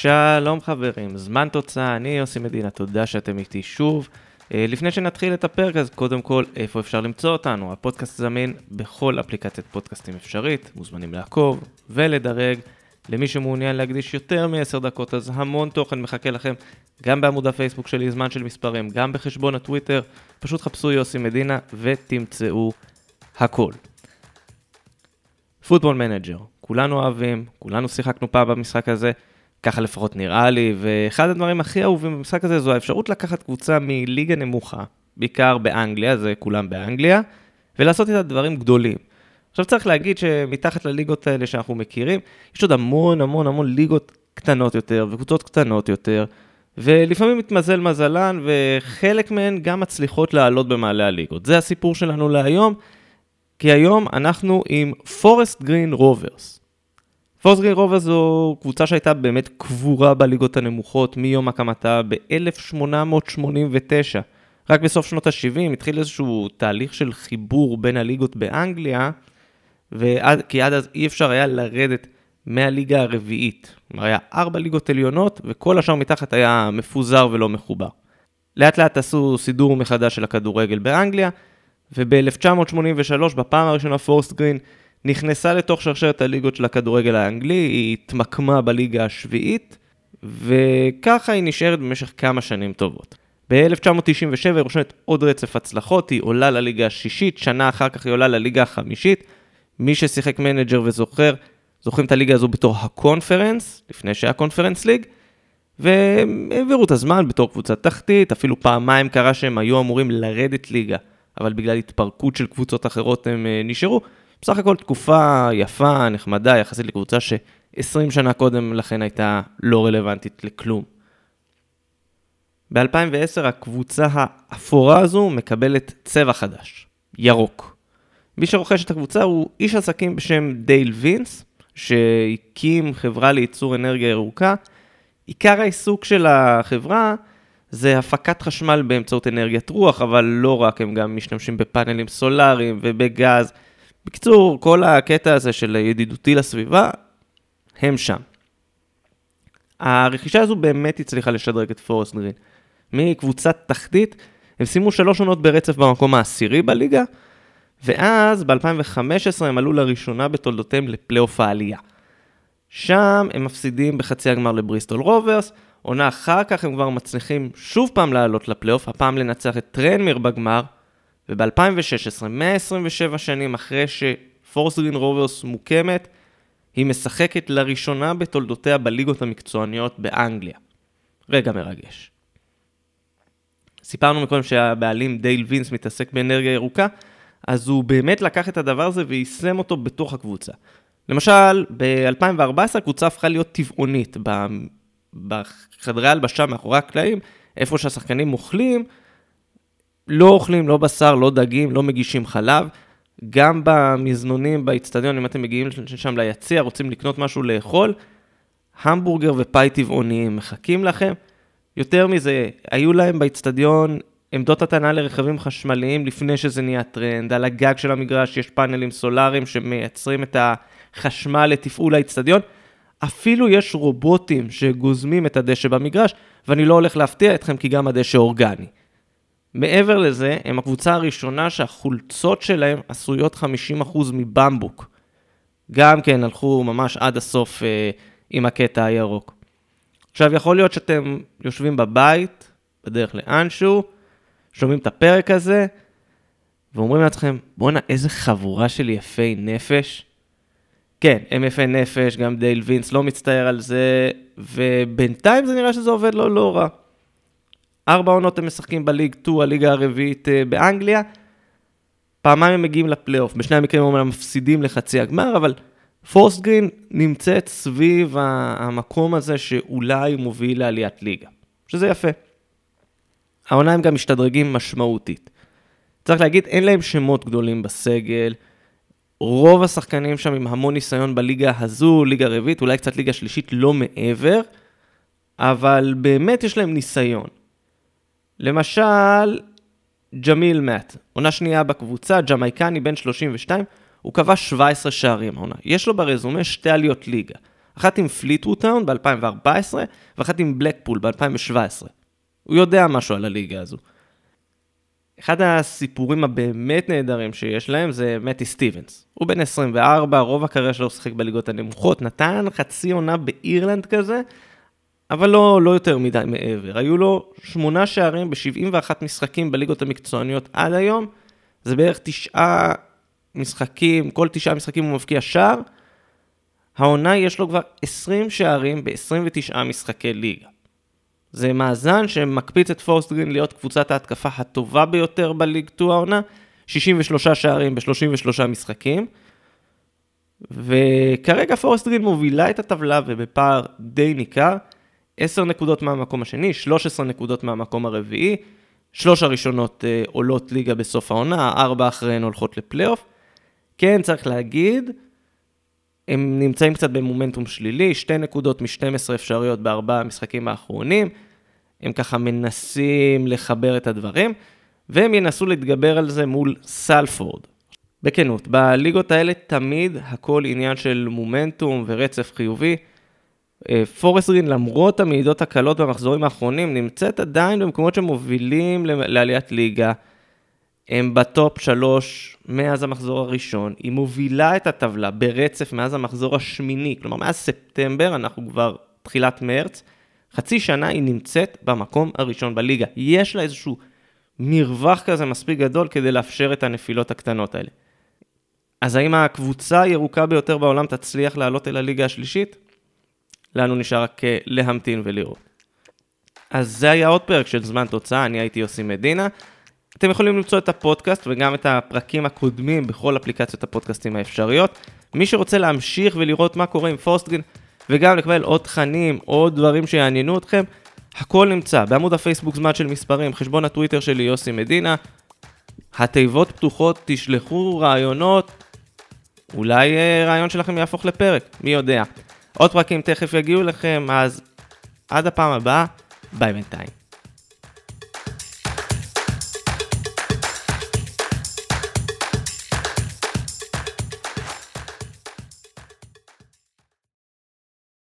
שלום חברים, זמן תוצאה, אני יוסי מדינה, תודה שאתם איתי שוב. אה, לפני שנתחיל את הפרק, אז קודם כל, איפה אפשר למצוא אותנו? הפודקאסט זמין בכל אפליקציית פודקאסטים אפשרית, מוזמנים לעקוב ולדרג. למי שמעוניין להקדיש יותר מ-10 דקות, אז המון תוכן מחכה לכם, גם בעמוד הפייסבוק שלי, זמן של מספרים, גם בחשבון הטוויטר, פשוט חפשו יוסי מדינה ותמצאו הכל. Football Manager, כולנו אוהבים, כולנו שיחקנו פעם במשחק הזה, ככה לפחות נראה לי, ואחד הדברים הכי אהובים במשחק הזה זו האפשרות לקחת קבוצה מליגה נמוכה, בעיקר באנגליה, זה כולם באנגליה, ולעשות איתה דברים גדולים. עכשיו צריך להגיד שמתחת לליגות האלה שאנחנו מכירים, יש עוד המון המון המון ליגות קטנות יותר וקבוצות קטנות יותר, ולפעמים מתמזל מזלן, וחלק מהן גם מצליחות לעלות במעלה הליגות. זה הסיפור שלנו להיום, כי היום אנחנו עם פורסט גרין רוברס. פורסט גרין רוברס זו קבוצה שהייתה באמת קבורה בליגות הנמוכות מיום הקמתה ב-1889. רק בסוף שנות ה-70 התחיל איזשהו תהליך של חיבור בין הליגות באנגליה, ועד, כי עד אז אי אפשר היה לרדת מהליגה הרביעית. כלומר, היה ארבע ליגות עליונות, וכל השאר מתחת היה מפוזר ולא מחובר. לאט לאט עשו סידור מחדש של הכדורגל באנגליה, וב-1983, בפעם הראשונה פורסט גרין נכנסה לתוך שרשרת הליגות של הכדורגל האנגלי, היא התמקמה בליגה השביעית, וככה היא נשארת במשך כמה שנים טובות. ב-1997 היא רושמת עוד רצף הצלחות, היא עולה לליגה השישית, שנה אחר כך היא עולה לליגה החמישית, מי ששיחק Manager וזוכר, זוכרים את הליגה הזו בתור ה Conference, לפני שהיה Conference League, והם העבירו את הזמן בתור קבוצת תחתית, אפילו פעמיים קרה שהם היו אמורים לרדת ליגה, אבל בגלל התפרקות של קבוצות אחרות הם אה, נשארו. בסך הכל תקופה יפה, נחמדה, יחסית לקבוצה ש-20 שנה קודם לכן הייתה לא רלוונטית לכלום. ב-2010 הקבוצה האפורה הזו מקבלת צבע חדש, ירוק. מי שרוכש את הקבוצה הוא איש עסקים בשם דייל וינס, שהקים חברה לייצור אנרגיה ירוקה. עיקר העיסוק של החברה זה הפקת חשמל באמצעות אנרגיית רוח, אבל לא רק, הם גם משתמשים בפאנלים סולאריים ובגז. בקיצור, כל הקטע הזה של ידידותי לסביבה, הם שם. הרכישה הזו באמת הצליחה לשדרג את פורסט גרין. מקבוצת תחתית, הם סיימו שלוש עונות ברצף במקום העשירי בליגה, ואז ב-2015 הם עלו לראשונה בתולדותיהם לפלייאוף העלייה. שם הם מפסידים בחצי הגמר לבריסטול רוברס, עונה אחר כך הם כבר מצליחים שוב פעם לעלות לפלייאוף, הפעם לנצח את טרנמיר בגמר, וב-2016, 127 שנים אחרי שפורסגרין רוברס מוקמת, היא משחקת לראשונה בתולדותיה בליגות המקצועניות באנגליה. רגע מרגש. סיפרנו מקודם שהבעלים דייל וינס מתעסק באנרגיה ירוקה, אז הוא באמת לקח את הדבר הזה ויישם אותו בתוך הקבוצה. למשל, ב-2014 הקבוצה הפכה להיות טבעונית. בחדרי הלבשה מאחורי הקלעים, איפה שהשחקנים אוכלים, לא אוכלים לא בשר, לא דגים, לא מגישים חלב. גם במזנונים, באיצטדיון, אם אתם מגיעים שם ליציע, רוצים לקנות משהו לאכול, המבורגר ופאי טבעוניים מחכים לכם. יותר מזה, היו להם באיצטדיון עמדות הטענה לרכבים חשמליים לפני שזה נהיה טרנד, על הגג של המגרש יש פאנלים סולאריים שמייצרים את החשמל לתפעול האיצטדיון. אפילו יש רובוטים שגוזמים את הדשא במגרש, ואני לא הולך להפתיע אתכם כי גם הדשא אורגני. מעבר לזה, הם הקבוצה הראשונה שהחולצות שלהם עשויות 50% מבמבוק. גם כן הלכו ממש עד הסוף אה, עם הקטע הירוק. עכשיו, יכול להיות שאתם יושבים בבית, בדרך לאנשהו, שומעים את הפרק הזה, ואומרים לעצמכם, בואנה, איזה חבורה של יפי נפש. כן, הם יפי נפש, גם דייל וינס לא מצטער על זה, ובינתיים זה נראה שזה עובד לו לא רע. ארבע עונות הם משחקים בליג 2, הליגה הרביעית אה, באנגליה. פעמיים הם מגיעים לפלייאוף, בשני המקרים הם מפסידים לחצי הגמר, אבל פורסט גרין נמצאת סביב המקום הזה שאולי מוביל לעליית ליגה, שזה יפה. העונה הם גם משתדרגים משמעותית. צריך להגיד, אין להם שמות גדולים בסגל. רוב השחקנים שם עם המון ניסיון בליגה הזו, ליגה רביעית, אולי קצת ליגה שלישית, לא מעבר, אבל באמת יש להם ניסיון. למשל, ג'מיל מאט, עונה שנייה בקבוצה, ג'מייקני בן 32, הוא קבע 17 שערים העונה. יש לו ברזומה שתי עליות ליגה. אחת עם פליטווד טאון ב-2014, ואחת עם בלקפול ב-2017. הוא יודע משהו על הליגה הזו. אחד הסיפורים הבאמת נהדרים שיש להם זה מתי סטיבנס. הוא בן 24, רוב הקריירה שלו שיחק בליגות הנמוכות, נתן חצי עונה באירלנד כזה, אבל לא, לא יותר מדי מעבר. היו לו שמונה שערים ב-71 משחקים בליגות המקצועניות עד היום, זה בערך תשעה משחקים, כל תשעה משחקים הוא מבקיע שער. העונה יש לו כבר 20 שערים ב-29 משחקי ליגה. זה מאזן שמקפיץ את פורסטגרין להיות קבוצת ההתקפה הטובה ביותר ב League 2 העונה, 63 שערים ב-33 משחקים. וכרגע פורסטגרין מובילה את הטבלה ובפער די ניכר, 10 נקודות מהמקום השני, 13 נקודות מהמקום הרביעי, שלוש הראשונות אה, עולות ליגה בסוף העונה, ארבע אחריהן הולכות לפלייאוף. כן, צריך להגיד, הם נמצאים קצת במומנטום שלילי, שתי נקודות מ-12 אפשריות בארבעה המשחקים האחרונים. הם ככה מנסים לחבר את הדברים, והם ינסו להתגבר על זה מול סלפורד. בכנות, בליגות האלה תמיד הכל עניין של מומנטום ורצף חיובי. אה, פורסט גרין, למרות המעידות הקלות במחזורים האחרונים, נמצאת עדיין במקומות שמובילים לעליית ליגה. הם בטופ שלוש מאז המחזור הראשון, היא מובילה את הטבלה ברצף מאז המחזור השמיני, כלומר מאז ספטמבר, אנחנו כבר תחילת מרץ, חצי שנה היא נמצאת במקום הראשון בליגה. יש לה איזשהו מרווח כזה מספיק גדול כדי לאפשר את הנפילות הקטנות האלה. אז האם הקבוצה הירוקה ביותר בעולם תצליח לעלות אל הליגה השלישית? לנו נשאר רק להמתין ולראות. אז זה היה עוד פרק של זמן תוצאה, אני הייתי יוסי מדינה. אתם יכולים למצוא את הפודקאסט וגם את הפרקים הקודמים בכל אפליקציות הפודקאסטים האפשריות. מי שרוצה להמשיך ולראות מה קורה עם פורסטגרין וגם לקבל עוד תכנים, עוד דברים שיעניינו אתכם, הכל נמצא בעמוד הפייסבוק זמן של מספרים, חשבון הטוויטר שלי יוסי מדינה. התיבות פתוחות, תשלחו רעיונות, אולי אה, רעיון שלכם יהפוך לפרק, מי יודע. עוד פרקים תכף יגיעו לכם, אז עד הפעם הבאה, ביי בינתיים.